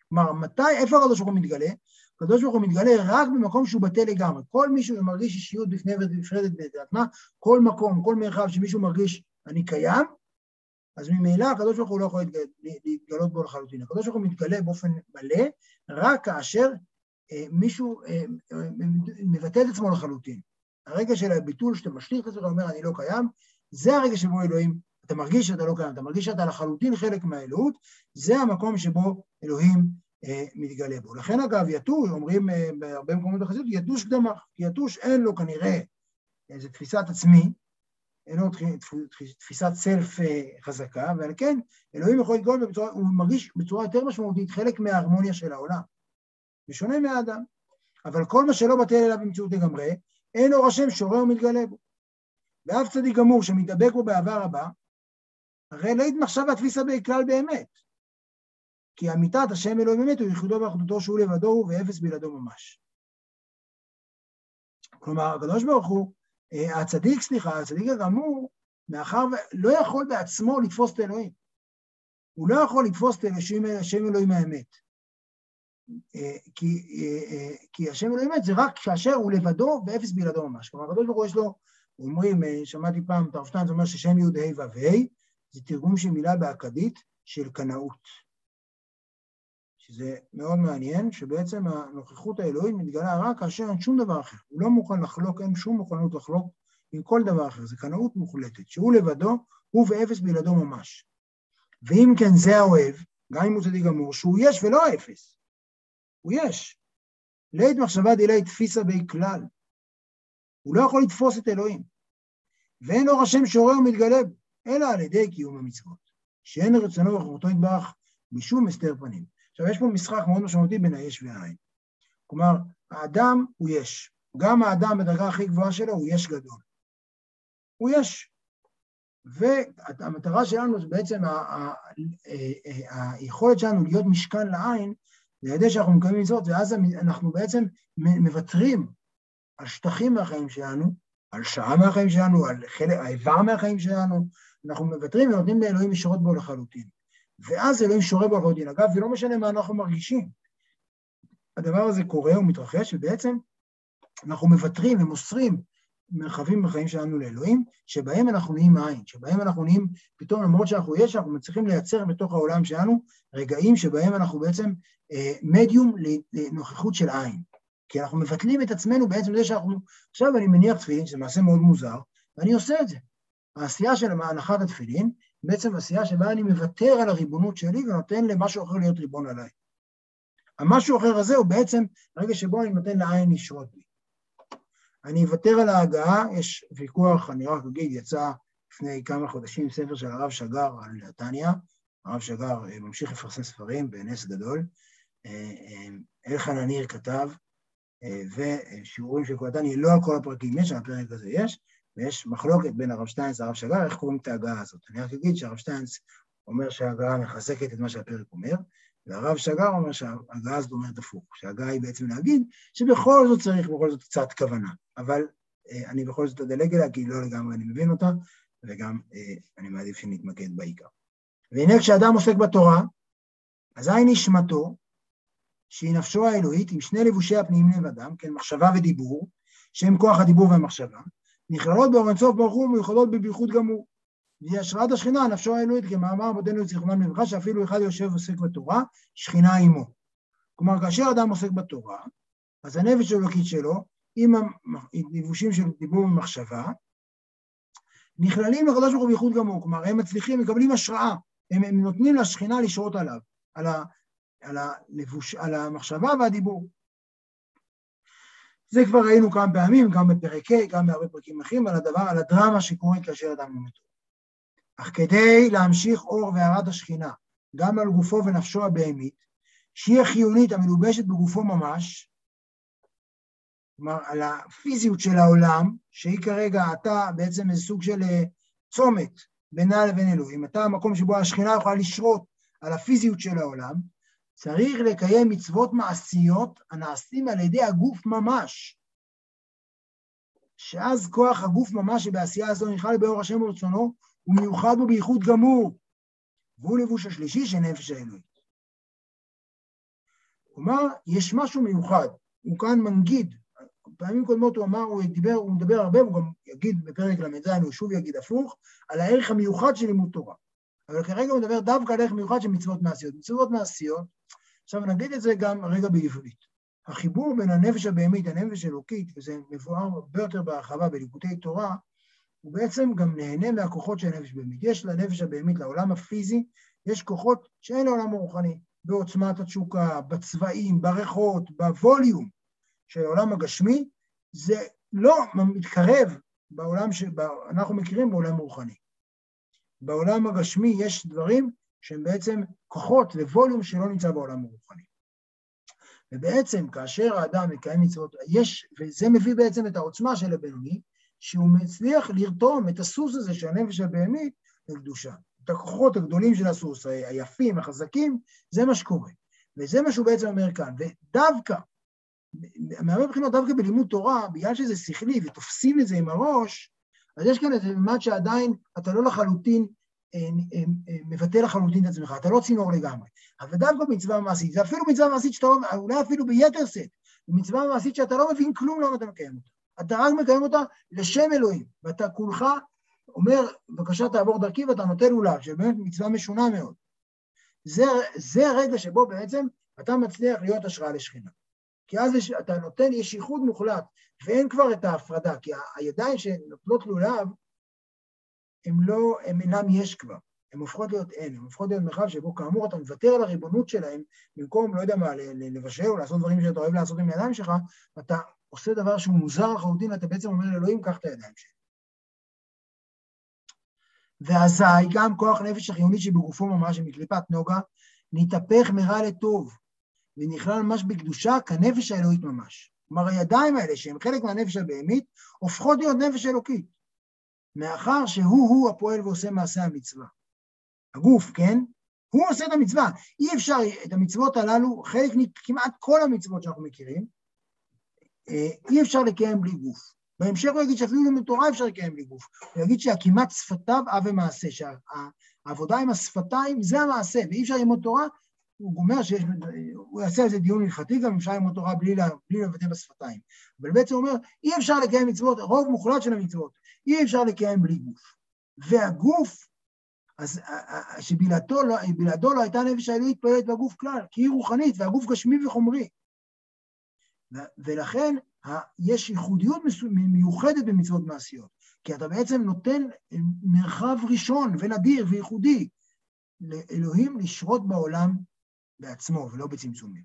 כלומר, מתי, איפה הקדוש ברוך הוא מתגלה? הקדוש ברוך הוא מתגלה רק במקום שהוא בטל לגמרי. כל מישהו שמרגיש אישיות בפני ונפרדת בדעת מה, כל מקום, כל מרחב שמישהו מרגיש אני קיים, אז ממילא הקדוש ברוך הוא לא יכול להתגלות בו לחלוטין. הקדוש ברוך הוא מתגלה באופן מלא רק כאשר אה, מישהו אה, אה, מבטא את עצמו לחלוטין. הרגע של הביטול, שאתה משליך את זה ואומר אני לא קיים, זה הרגע שבו אלוהים, אתה מרגיש שאתה לא קיים, אתה מרגיש שאתה לחלוטין חלק מהאלוהות, זה המקום שבו אלוהים אה, מתגלה בו. לכן אגב, יתוש, אומרים אה, בהרבה מקומות בחסידות, יתוש קדמה, יתוש אין לו כנראה איזו תפיסת עצמי, אין לו תפיסת סלף אה, חזקה, ועל כן אלוהים יכול בצורה, הוא מרגיש בצורה יותר משמעותית חלק מההרמוניה של העולם, בשונה מהאדם. אבל כל מה שלא בטל אליו במציאות לגמרי, אין אור השם שורה ומתגלה בו. ואף צדיק גמור שמתדבק בו באהבה רבה, הרי לא התמחשב התפיסה בכלל באמת. כי אמיתת השם אלוהים אמת הוא ייחודו ואחדותו שהוא לבדו הוא ואפס בלעדו ממש. כלומר, הקדוש ברוך הוא הצדיק, סליחה, הצדיק הגמור, מאחר ולא יכול בעצמו לתפוס את אלוהים. הוא לא יכול לתפוס את השם אלוהים האמת. אה, כי, אה, כי השם אלוהים האמת זה רק כאשר הוא לבדו ואפס בלעדו ממש. כלומר, הקדוש ברוך הוא יש לו, אומרים, שמעתי פעם את הרב שטיין, זה אומר ששם י' ה' ו' זה תרגום של מילה באכדית של קנאות. שזה מאוד מעניין, שבעצם הנוכחות האלוהית מתגלה רק כאשר אין שום דבר אחר. הוא לא מוכן לחלוק, אין שום מוכנות לחלוק עם כל דבר אחר, זה קנאות מוחלטת, שהוא לבדו, הוא ואפס בלעדו ממש. ואם כן זה האוהב, גם אם הוא צדיק גמור, שהוא יש ולא אפס. הוא יש. לית מחשבה דילי תפיסה בי כלל. הוא לא יכול לתפוס את אלוהים. ואין אור השם שורה ומתגלה אלא על ידי קיום המצוות. שאין רצונו וחוכמתו יתברך משום הסתר פנים. עכשיו, יש פה משחק מאוד משמעותי בין היש והעין. כלומר, האדם הוא יש. גם האדם בדרגה הכי גבוהה שלו הוא יש גדול. הוא יש. והמטרה שלנו זה בעצם היכולת שלנו להיות משכן לעין, זה ידי שאנחנו מקיימים מצוות, ואז אנחנו בעצם מוותרים על שטחים מהחיים שלנו, על שעה מהחיים שלנו, על חלק, האיבר מהחיים שלנו, אנחנו מוותרים ונותנים לאלוהים לשרות בו לחלוטין. ואז אלוהים שורה בו לחלוטין. אגב, זה לא משנה מה אנחנו מרגישים. הדבר הזה קורה ומתרחש, ובעצם אנחנו מוותרים ומוסרים מרחבים בחיים שלנו לאלוהים, שבהם אנחנו נהיים עין, שבהם אנחנו נהיים, פתאום למרות שאנחנו יש, אנחנו מצליחים לייצר בתוך העולם שלנו רגעים שבהם אנחנו בעצם אה, מדיום לנוכחות של עין. כי אנחנו מבטלים את עצמנו בעצם זה שאנחנו, עכשיו אני מניח תפילין, שזה מעשה מאוד מוזר, ואני עושה את זה. העשייה של הנחת התפילין, בעצם עשייה שבה אני מוותר על הריבונות שלי ונותן למשהו אחר להיות ריבון עליי. המשהו אחר הזה הוא בעצם רגע שבו אני נותן לעין לשרות בי. אני אוותר על ההגעה, יש ויכוח, אני רק אגיד, יצא לפני כמה חודשים ספר של הרב שגר על נתניה, הרב שגר אה, ממשיך לפרסם ספרים בנס גדול, אה, אה, אלחן הניר כתב, ושיעורים של קולטני, לא על כל הפרקים יש, על הפרק הזה יש, ויש מחלוקת בין הרב שטיינס לרב שגר, איך קוראים את ההגעה הזאת. אני רק אגיד שהרב שטיינס אומר שההגעה מחזקת את מה שהפרק אומר, והרב שגר אומר שההגעה הזאת אומרת הפוך, שההגעה היא בעצם להגיד שבכל זאת צריך בכל זאת קצת כוונה, אבל אה, אני בכל זאת אדלג אליה, כי לא לגמרי אני מבין אותה, וגם אה, אני מעדיף שנתמקד בעיקר. והנה כשאדם עוסק בתורה, אזי נשמתו, שהיא נפשו האלוהית, עם שני לבושי הפנימיים לבדם, כן, מחשבה ודיבור, שהם כוח הדיבור והמחשבה, נכללות באור אינסוף ברוך הוא ומיוחדות בבייחוד גמור. והיא השראת השכינה, נפשו האלוהית, כמאמר רבותינו זיכרונם לברכה, שאפילו אחד יושב ועוסק בתורה, שכינה עמו. כלומר, כאשר אדם עוסק בתורה, אז הנפש האלוקית שלו, עם הלבושים של דיבור ומחשבה, נכללים לקדוש ברוך הוא בייחוד גמור, כלומר, הם מצליחים, מקבלים השראה, הם, הם נותנים לשכינה לשרות עליו, על, ה, על, הלבוש, על המחשבה והדיבור. זה כבר ראינו כמה פעמים, גם בפרק ה', גם בהרבה פרקים אחרים, על הדבר, על הדרמה שקורית כאשר אדם לומד אך כדי להמשיך אור והערת השכינה, גם על גופו ונפשו הבהמית, שהיא החיונית המלובשת בגופו ממש, כלומר, על הפיזיות של העולם, שהיא כרגע, אתה בעצם איזה סוג של אה, צומת בינה לבין אלוהים, אתה המקום שבו השכינה יכולה לשרות על הפיזיות של העולם, צריך לקיים מצוות מעשיות הנעשים על ידי הגוף ממש. שאז כוח הגוף ממש שבעשייה הזו נכלל באור השם ורצונו, הוא מיוחד בו בייחוד גמור, והוא לבוש השלישי של נפש האלוהית. כלומר, יש משהו מיוחד, הוא כאן מנגיד, פעמים קודמות הוא אמר, הוא דיבר, הוא מדבר הרבה, הוא גם יגיד בפרק ל"ז, הוא שוב יגיד הפוך, על הערך המיוחד של לימוד תורה. אבל כרגע הוא מדבר דווקא על ערך מיוחד של מצוות מעשיות. מצוות מעשיות, עכשיו נגיד את זה גם רגע בעברית. החיבור בין הנפש הבהמית לנפש האלוקית, וזה מבואר הרבה יותר בהרחבה בליקוטי תורה, הוא בעצם גם נהנה מהכוחות של הנפש הבהמית. יש לנפש הבהמית, לעולם הפיזי, יש כוחות שאין לעולם הרוחני, בעוצמת התשוקה, בצבעים, בריחות, בווליום של העולם הגשמי, זה לא מתקרב בעולם שאנחנו מכירים בעולם הרוחני. בעולם הגשמי יש דברים שהם בעצם כוחות וווליום שלא נמצא בעולם הרוחני. ובעצם כאשר האדם מקיים מצוות, יש, וזה מביא בעצם את העוצמה של הבינוני, שהוא מצליח לרתום את הסוס הזה של הנפש הבהמית לקדושה. את הכוחות הגדולים של הסוס, היפים, החזקים, זה מה שקורה. וזה מה שהוא בעצם אומר כאן. ודווקא, מהרבה בחינות, דווקא בלימוד תורה, בגלל שזה שכלי ותופסים את זה עם הראש, אז יש כאן איזה ממד שעדיין אתה לא לחלוטין אה, אה, אה, מבטא לחלוטין את עצמך, אתה לא צינור לגמרי. אבל דווקא במצווה מעשית, זה אפילו מצווה מעשית שאתה לא, אולי אפילו ביתר שאת, מצווה מעשית שאתה לא מבין כלום למה אתה מקיים אותה. אתה רק מקיים אותה לשם אלוהים, ואתה כולך אומר, בבקשה תעבור דרכי ואתה נותן לולב, שבאמת מצווה משונה מאוד. זה, זה הרגע שבו בעצם אתה מצליח להיות השראה לשכינה. כי אז יש, אתה נותן, יש ייחוד מוחלט, ואין כבר את ההפרדה, כי הידיים שנוטלות לולב, הם לא, הם אינם יש כבר, הן הופכות להיות אין, הן הופכות להיות מרחב שבו כאמור אתה מוותר על הריבונות שלהם, במקום, לא יודע מה, לבשל או לעשות דברים שאתה אוהב לעשות עם הידיים שלך, אתה עושה דבר שהוא מוזר לחלוטין, אתה בעצם אומר לאלוהים, קח את הידיים שלי. ואזי גם כוח נפש החיונית שבגופו ממש, מקליפת נוגה, נתהפך מרע לטוב, ונכלל ממש בקדושה כנפש האלוהית ממש. כלומר, הידיים האלה, שהן חלק מהנפש הבהמית, הופכות להיות נפש אלוקית, מאחר שהוא-הוא הפועל ועושה מעשה המצווה. הגוף, כן? הוא עושה את המצווה. אי אפשר, את המצוות הללו, חלק, כמעט כל המצוות שאנחנו מכירים, אה, אי אפשר לקיים בלי גוף. בהמשך הוא יגיד שאפילו לימוד תורה אפשר לקיים בלי גוף. הוא יגיד שהקימת שפתיו אב ומעשה, שהעבודה עם השפתיים זה המעשה, ואי אפשר ללמוד תורה, הוא אומר שיש, הוא יעשה על זה דיון הלכתי, גם אפשר ללמוד תורה בלי, בלי לבטא בשפתיים. אבל בעצם הוא אומר, אי אפשר לקיים מצוות, רוב מוחלט של המצוות, אי אפשר לקיים בלי גוף. והגוף, אז שבלעדו לא, לא הייתה נפש האלוהית פועלת בגוף כלל, כי היא רוחנית והגוף גשמי וחומרי. ולכן יש ייחודיות מיוחדת במצוות מעשיות, כי אתה בעצם נותן מרחב ראשון ונדיר וייחודי לאלוהים לשרות בעולם בעצמו ולא בצמצומים.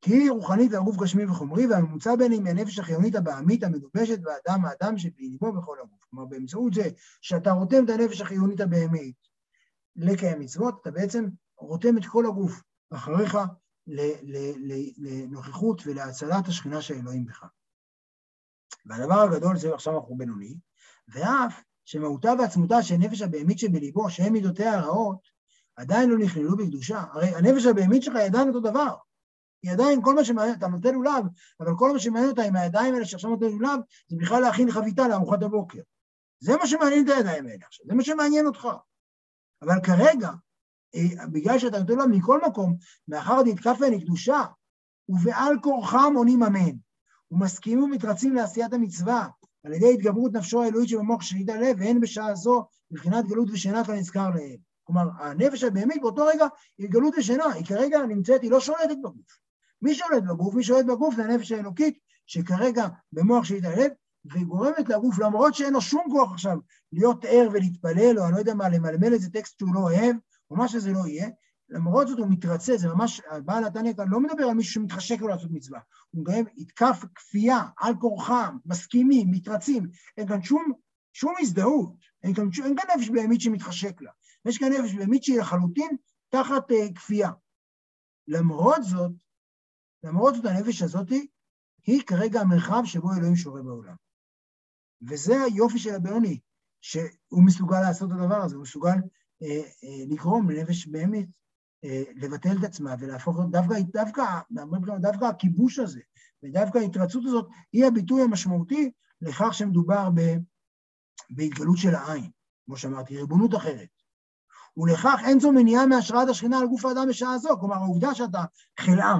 כי היא רוחנית והגוף גשמי וחומרי, והממוצע בין היא מהנפש החיונית הבעמית המדובשת באדם האדם שבליבו בכל הגוף. כלומר, באמצעות זה שאתה רותם את הנפש החיונית הבהמית לקיים מצוות, אתה בעצם רותם את כל הגוף אחריך לנוכחות ולהצלת השכינה של אלוהים בך. והדבר הגדול זה עכשיו אנחנו בינוני, ואף שמהותה ועצמותה של נפש הבהמית שבליבו, שהן מידותיה הרעות, עדיין לא נכללו בקדושה. הרי הנפש הבהמית שלך היא עדיין אותו דבר. היא עדיין, כל מה שמעניין, אתה נותן לולב, אבל כל מה שמעניין אותה עם הידיים האלה שעכשיו נותן לולב, זה בכלל להכין חביתה לארוחת הבוקר. זה מה שמעניין את הידיים האלה עכשיו, זה מה שמעניין אותך. אבל כרגע, אה, בגלל שאתה נותן להם מכל מקום, מאחר דתקף בהן קדושה, ובעל כורחם עונים אמן, ומסכימים ומתרצים לעשיית המצווה, על ידי התגברות נפשו האלוהית שבמוח שליט הלב, והן בשעה זו, מבחינת גלות ושינה כנזכר להם. כלומר, הנפש הבהמית באותו רגע היא גלות ושינה, היא כרגע נמצאת, היא לא שולטת בגוף. מי שולט בגוף? מי שולט בגוף זה הנפש האלוקית, שכרגע במוח הלב, והיא גורמת לגוף, למרות שאין לו שום כוח עכשיו להיות ער ולהתפלל, או אני לא יודע מה, למלמל איזה טקסט שהוא לא אוהב, או מה שזה לא יהיה, למרות זאת הוא מתרצה, זה ממש, בעל התניא כאן לא מדבר על מישהו שמתחשק לו לעשות מצווה, הוא מדבר, יתקף כפייה, על כורחם, מסכימים, מתרצים, אין כאן שום, שום הזדהות, אין כאן, אין כאן נפש בהמית שמתחשק לה, יש כאן נפש בהמית שהיא לחלוטין תחת uh, כפייה. למרות זאת, למרות זאת הנפש הזאת היא כרגע המרחב שבו אלוהים שורה בעולם. וזה היופי של הבינוני, שהוא מסוגל לעשות את הדבר הזה, הוא מסוגל אה, אה, לגרום לנפש בהמית אה, לבטל את עצמה ולהפוך, דווקא, דווקא, דווקא הכיבוש הזה ודווקא ההתרצות הזאת היא הביטוי המשמעותי לכך שמדובר ב, בהתגלות של העין, כמו שאמרתי, ריבונות אחרת. ולכך אין זו מניעה מהשראת השכינה על גוף האדם בשעה זו, כלומר העובדה שאתה חלאה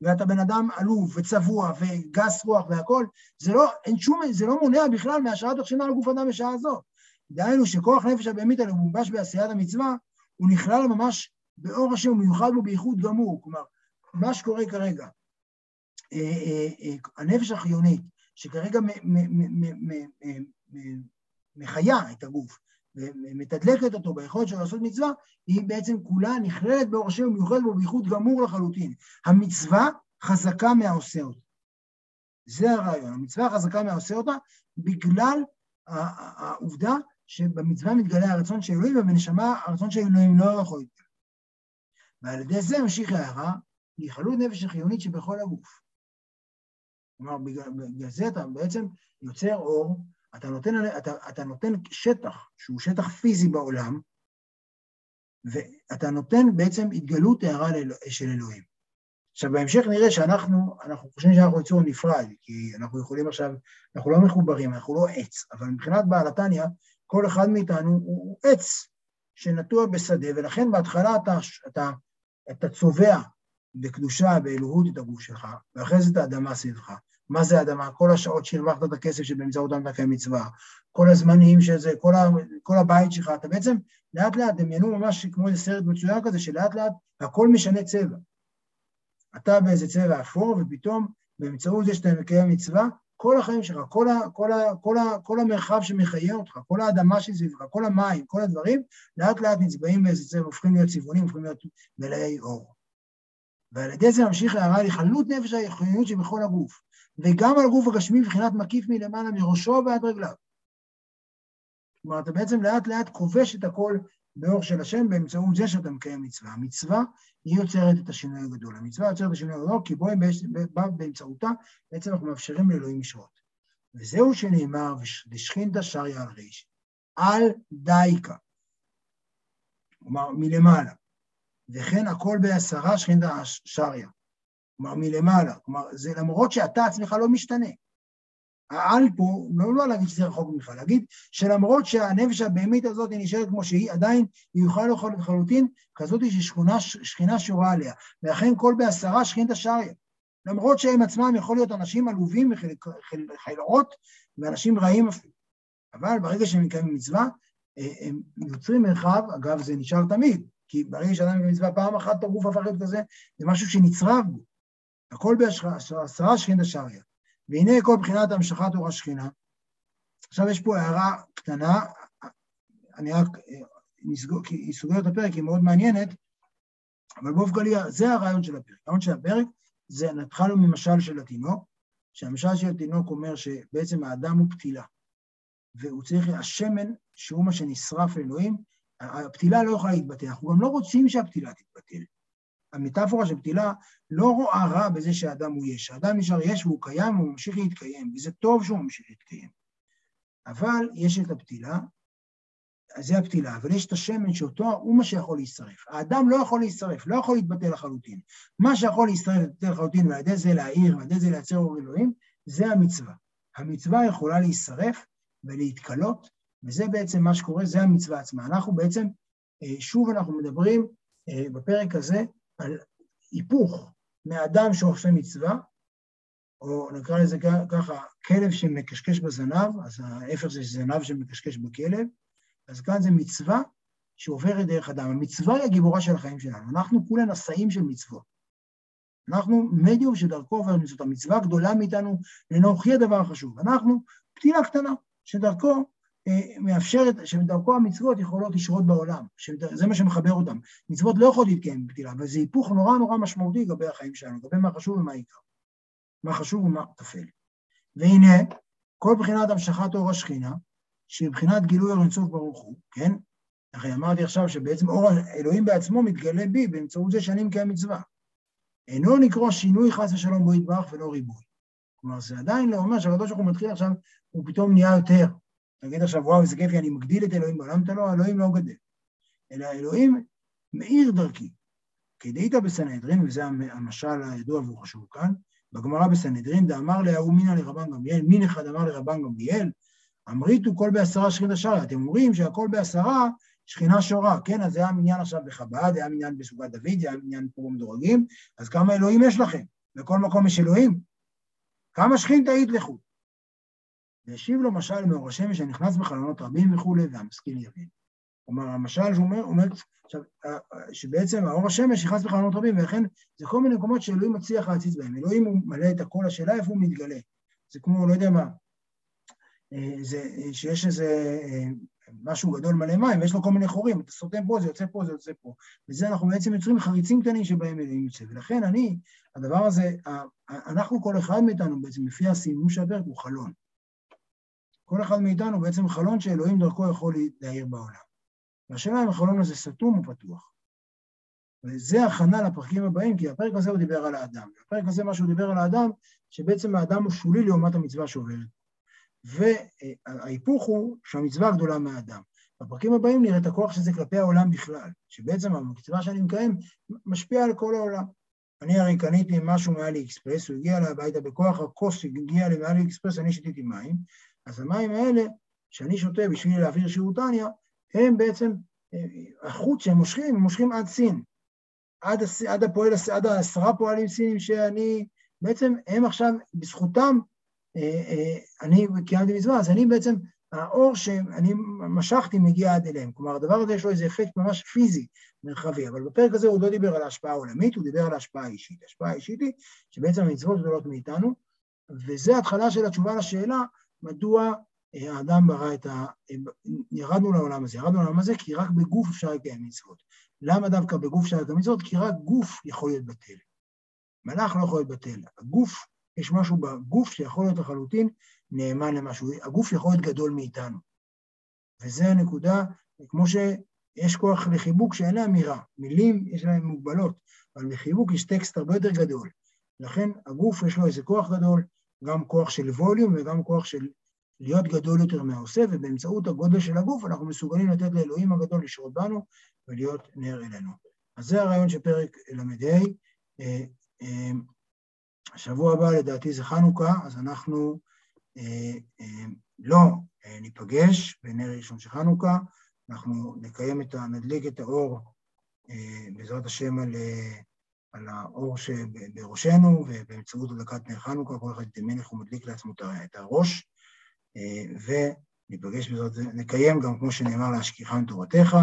ואתה בן אדם עלוב וצבוע וגס רוח והכול, זה לא, אין שום, זה לא מונע בכלל מהשראת השכינה על גוף האדם בשעה זו. דהיינו שכוח נפש הבהמית האלה מונגש בעשיית המצווה, הוא נכלל ממש באור השם, מיוחד בייחוד גמור. כלומר, מה שקורה כרגע, אה, אה, אה, הנפש החיונית, שכרגע מחיה את הגוף, ומתדלקת אותו ביכולת שלו לעשות מצווה, היא בעצם כולה נכללת באור השם ומיוחדת בו בייחוד גמור לחלוטין. המצווה חזקה מהעושה אותה. זה הרעיון, המצווה חזקה מהעושה אותה, בגלל העובדה שבמצווה מתגלה הרצון של אלוהים, ובנשמה הרצון של אלוהים לא יכול להתגלה. ועל ידי זה ממשיך ההערה, היכלות נפש החיונית שבכל הגוף. כלומר, בגלל זה אתה בעצם יוצר אור, אתה נותן, אתה, אתה נותן שטח, שהוא שטח פיזי בעולם, ואתה נותן בעצם התגלות הערה של אלוהים. עכשיו, בהמשך נראה שאנחנו, אנחנו חושבים שאנחנו יצור נפרד, כי אנחנו יכולים עכשיו, אנחנו לא מחוברים, אנחנו לא עץ, אבל מבחינת בעל התניא, כל אחד מאיתנו הוא עץ שנטוע בשדה, ולכן בהתחלה אתה, אתה, אתה צובע בקדושה, באלוהות את הגוף שלך, ואחרי זה את האדמה סביבך. מה זה אדמה? כל השעות שהרווחת את הכסף שבאמצעותם אתה מצווה, כל הזמנים שזה, כל, ה, כל הבית שלך, אתה בעצם לאט לאט, דמיינו ממש כמו איזה סרט מצוין כזה, שלאט לאט הכל משנה צבע. אתה באיזה צבע אפור, ופתאום באמצעות זה שאתה מקיים מצווה, כל החיים שלך, כל, ה, כל, ה, כל, ה, כל המרחב שמחיה אותך, כל האדמה שסביבך, כל המים, כל הדברים, לאט לאט נצבעים באיזה צבע, הופכים להיות צבעונים, הופכים להיות מלאי אור. ועל ידי זה ממשיך הערה לחלות נפש החיוניות שבכל הגוף, וגם על הגוף הגשמי מבחינת מקיף מלמעלה מראשו ועד רגליו. כלומר, אתה בעצם לאט לאט כובש את הכל באור של השם באמצעות זה שאתה מקיים מצווה. המצווה היא יוצרת את השינוי הגדול. המצווה יוצרת את השינוי הגדול כי בו באמצעותה בעצם אנחנו מאפשרים לאלוהים לשרות. וזהו שנאמר, ושכינתא שריה על ריש, על דייקה. כלומר, מלמעלה. וכן הכל בעשרה שכינתא שריה. כלומר, מלמעלה. כלומר, זה למרות שאתה עצמך לא משתנה. העל פה, לא, לא להגיד שזה רחוק ממך, להגיד שלמרות שהנפש הבהמית הזאת היא נשארת כמו שהיא, עדיין היא יכולה לאכול לחלוטין, כזאת ששכינה שורה עליה, ולכן כל בעשרה שכינת השריה. למרות שהם עצמם יכול להיות אנשים עלובים וחלאות, ואנשים רעים אפילו. אבל ברגע שהם מקיימים מצווה, אה, הם יוצרים מרחב, אגב זה נשאר תמיד, כי ברגע שאדם מקיים מצווה פעם אחת הגוף הפך להיות כזה, זה משהו שנצרב בו. הכל בעשרה שכינת השריה. והנה כל בחינת המשכת אור השכינה. עכשיו יש פה הערה קטנה, אני רק נסגור, כי היא סוגרת הפרק, היא מאוד מעניינת, אבל באופן כללי זה הרעיון של הפרק. הרעיון של הפרק זה, נתחלנו ממשל של התינוק, שהמשל של התינוק אומר שבעצם האדם הוא פתילה, והוא צריך, השמן, שהוא מה שנשרף לאלוהים, הפתילה לא יכולה להתבטל, אנחנו גם לא רוצים שהפתילה תתבטל. המטאפורה של פתילה לא רואה רע בזה שהאדם הוא יש. האדם נשאר יש והוא קיים והוא ממשיך להתקיים, וזה טוב שהוא ממשיך להתקיים. אבל יש את הפתילה, אז זה הפתילה, אבל יש את השמן שאותו הוא מה שיכול להישרף. האדם לא יכול להישרף, לא יכול להתבטל לחלוטין. מה שיכול להישרף להתבטל לחלוטין ועל ידי זה להעיר ועל ידי זה לייצר אור אלוהים, זה המצווה. המצווה יכולה להישרף ולהתקלות, וזה בעצם מה שקורה, זה המצווה עצמה. אנחנו בעצם, אה, שוב אנחנו מדברים אה, בפרק הזה על היפוך מאדם שעושה מצווה, או נקרא לזה ככה, כלב שמקשקש בזנב, אז ההפך זה זנב שמקשקש בכלב, אז כאן זה מצווה שעוברת דרך אדם. המצווה היא הגיבורה של החיים שלנו, אנחנו כולה נשאים של מצוות. אנחנו מדיום שדרכו עובר מצוות. המצווה הגדולה מאיתנו לנוכחי הדבר החשוב. אנחנו פתילה קטנה, שדרכו מאפשרת, שבדרכו המצוות יכולות לשרות בעולם, שזה מה שמחבר אותם. מצוות לא יכולות להתקיים בפתילה, אבל זה היפוך נורא נורא משמעותי לגבי החיים שלנו, לגבי מה חשוב ומה עיקר. מה חשוב ומה טפל. והנה, כל בחינת המשכת אור השכינה, שהיא בחינת גילוי אינסוף ברוך הוא, כן? הרי אמרתי עכשיו שבעצם אור אלוהים בעצמו מתגלה בי באמצעות זה שאני מקיים מצווה. אינו נקרא שינוי חס ושלום בו יתברך ולא ריבוי. כלומר, זה עדיין לא אומר שהקדוש ברוך הוא מתחיל עכשיו, הוא פתאום נהיה יותר. תגיד עכשיו, וואו, איזה כיפי, אני מגדיל את אלוהים בעולם, אתה לא, אלוהים לא גדל. אלא אלוהים מאיר דרכי. כדאית בסנהדרין, וזה המשל הידוע והוא חשוב כאן, בגמרא בסנהדרין, דאמר להוא מינא לרבן גמליאל, מין אחד אמר לרבן גמליאל, אמריתו כל בעשרה שכינה שרה. אתם אומרים שהכל בעשרה שכינה שורה, כן? אז זה היה מניין עכשיו בחב"ד, זה היה מניין בסוגת דוד, זה היה מניין פה במדורגים, אז כמה אלוהים יש לכם? בכל מקום יש אלוהים? כמה שכינתא יתלכו? והשיב לו משל מאור השמש שנכנס בחלונות רבים וכולי, והמשכיל יבין. כלומר, המשל שהוא אומר, שבעצם האור השמש נכנס בחלונות רבים, ולכן זה כל מיני מקומות שאלוהים מצליח להציץ בהם. אלוהים הוא מלא את הכל, השאלה איפה הוא מתגלה. זה כמו, לא יודע מה, אה, זה, שיש איזה אה, משהו גדול מלא מים, ויש לו כל מיני חורים, אתה סותם פה, זה יוצא פה, זה יוצא פה. וזה אנחנו בעצם יוצרים חריצים קטנים שבהם אלוהים יוצא. ולכן אני, הדבר הזה, אנחנו כל אחד מאיתנו בעצם, לפי הסימום של הפרק, הוא חלון. כל אחד מאיתנו בעצם חלון שאלוהים דרכו יכול להעיר בעולם. והשאלה אם החלון הזה סתום או פתוח. וזה הכנה לפרקים הבאים, כי הפרק הזה הוא דיבר על האדם. הפרק הזה, מה שהוא דיבר על האדם, שבעצם האדם הוא שולי לעומת המצווה שעוברת. וההיפוך הוא שהמצווה הגדולה מהאדם. בפרקים הבאים נראה את הכוח של זה כלפי העולם בכלל, שבעצם המצווה שאני מקיים משפיעה על כל העולם. אני הרי קניתי משהו מאלי אקספרס, הוא הגיע אליי הביתה בכוח, הכוס הגיע לי מאלי אקספרס, אני שתיתי מים, אז המים האלה שאני שותה בשביל להעביר שיעורטניה, הם בעצם, אה, החוט שהם מושכים, הם מושכים עד סין. עד, עד הפועל, עד העשרה פועלים סינים שאני, בעצם הם עכשיו, בזכותם, אה, אה, אני קיימתי מצווה, אז אני בעצם, האור שאני משכתי מגיע עד אליהם. כלומר, הדבר הזה יש לו איזה אפקט ממש פיזי, מרחבי, אבל בפרק הזה הוא לא דיבר על ההשפעה העולמית, הוא דיבר על ההשפעה האישית. ההשפעה האישית היא שבעצם המצוות גדולות מאיתנו, וזה התחלה של התשובה לשאלה מדוע אה, האדם ברא את ה... ירדנו לעולם הזה. ירדנו לעולם הזה כי רק בגוף אפשר לקיים מצוות. למה דווקא בגוף אפשר לקיים מצוות? כי רק גוף יכול להיות בטל. מלאך לא יכול להיות בטל. הגוף, יש משהו בגוף שיכול להיות לחלוטין נאמן למשהו. הגוף יכול להיות גדול מאיתנו. וזה הנקודה, כמו שיש כוח לחיבוק שאין לה אמירה. מילים יש להן מוגבלות, אבל לחיבוק יש טקסט הרבה יותר גדול. לכן הגוף יש לו איזה כוח גדול, גם כוח של ווליום וגם כוח של להיות גדול יותר מהעושה, ובאמצעות הגודל של הגוף אנחנו מסוגלים לתת לאלוהים הגדול לשרות בנו ולהיות נר אלינו. אז זה הרעיון של פרק ל"ה. אה, אה, השבוע הבא לדעתי זה חנוכה, אז אנחנו אה, לא ניפגש בנר ראשון של חנוכה, אנחנו נקיים את ה... נדליק את האור בעזרת השם על, על האור שבראשנו, ובאמצעות הדלקת נר חנוכה, כל אחד ידמיין איך הוא מדליק לעצמו את הראש, וניפגש בעזרת זה, נקיים גם כמו שנאמר להשכיחם תורתך,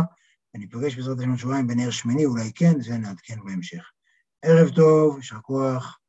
וניפגש בעזרת השם שבועיים בנר שמיני, אולי כן, זה נעדכן בהמשך. ערב טוב, יישר כוח.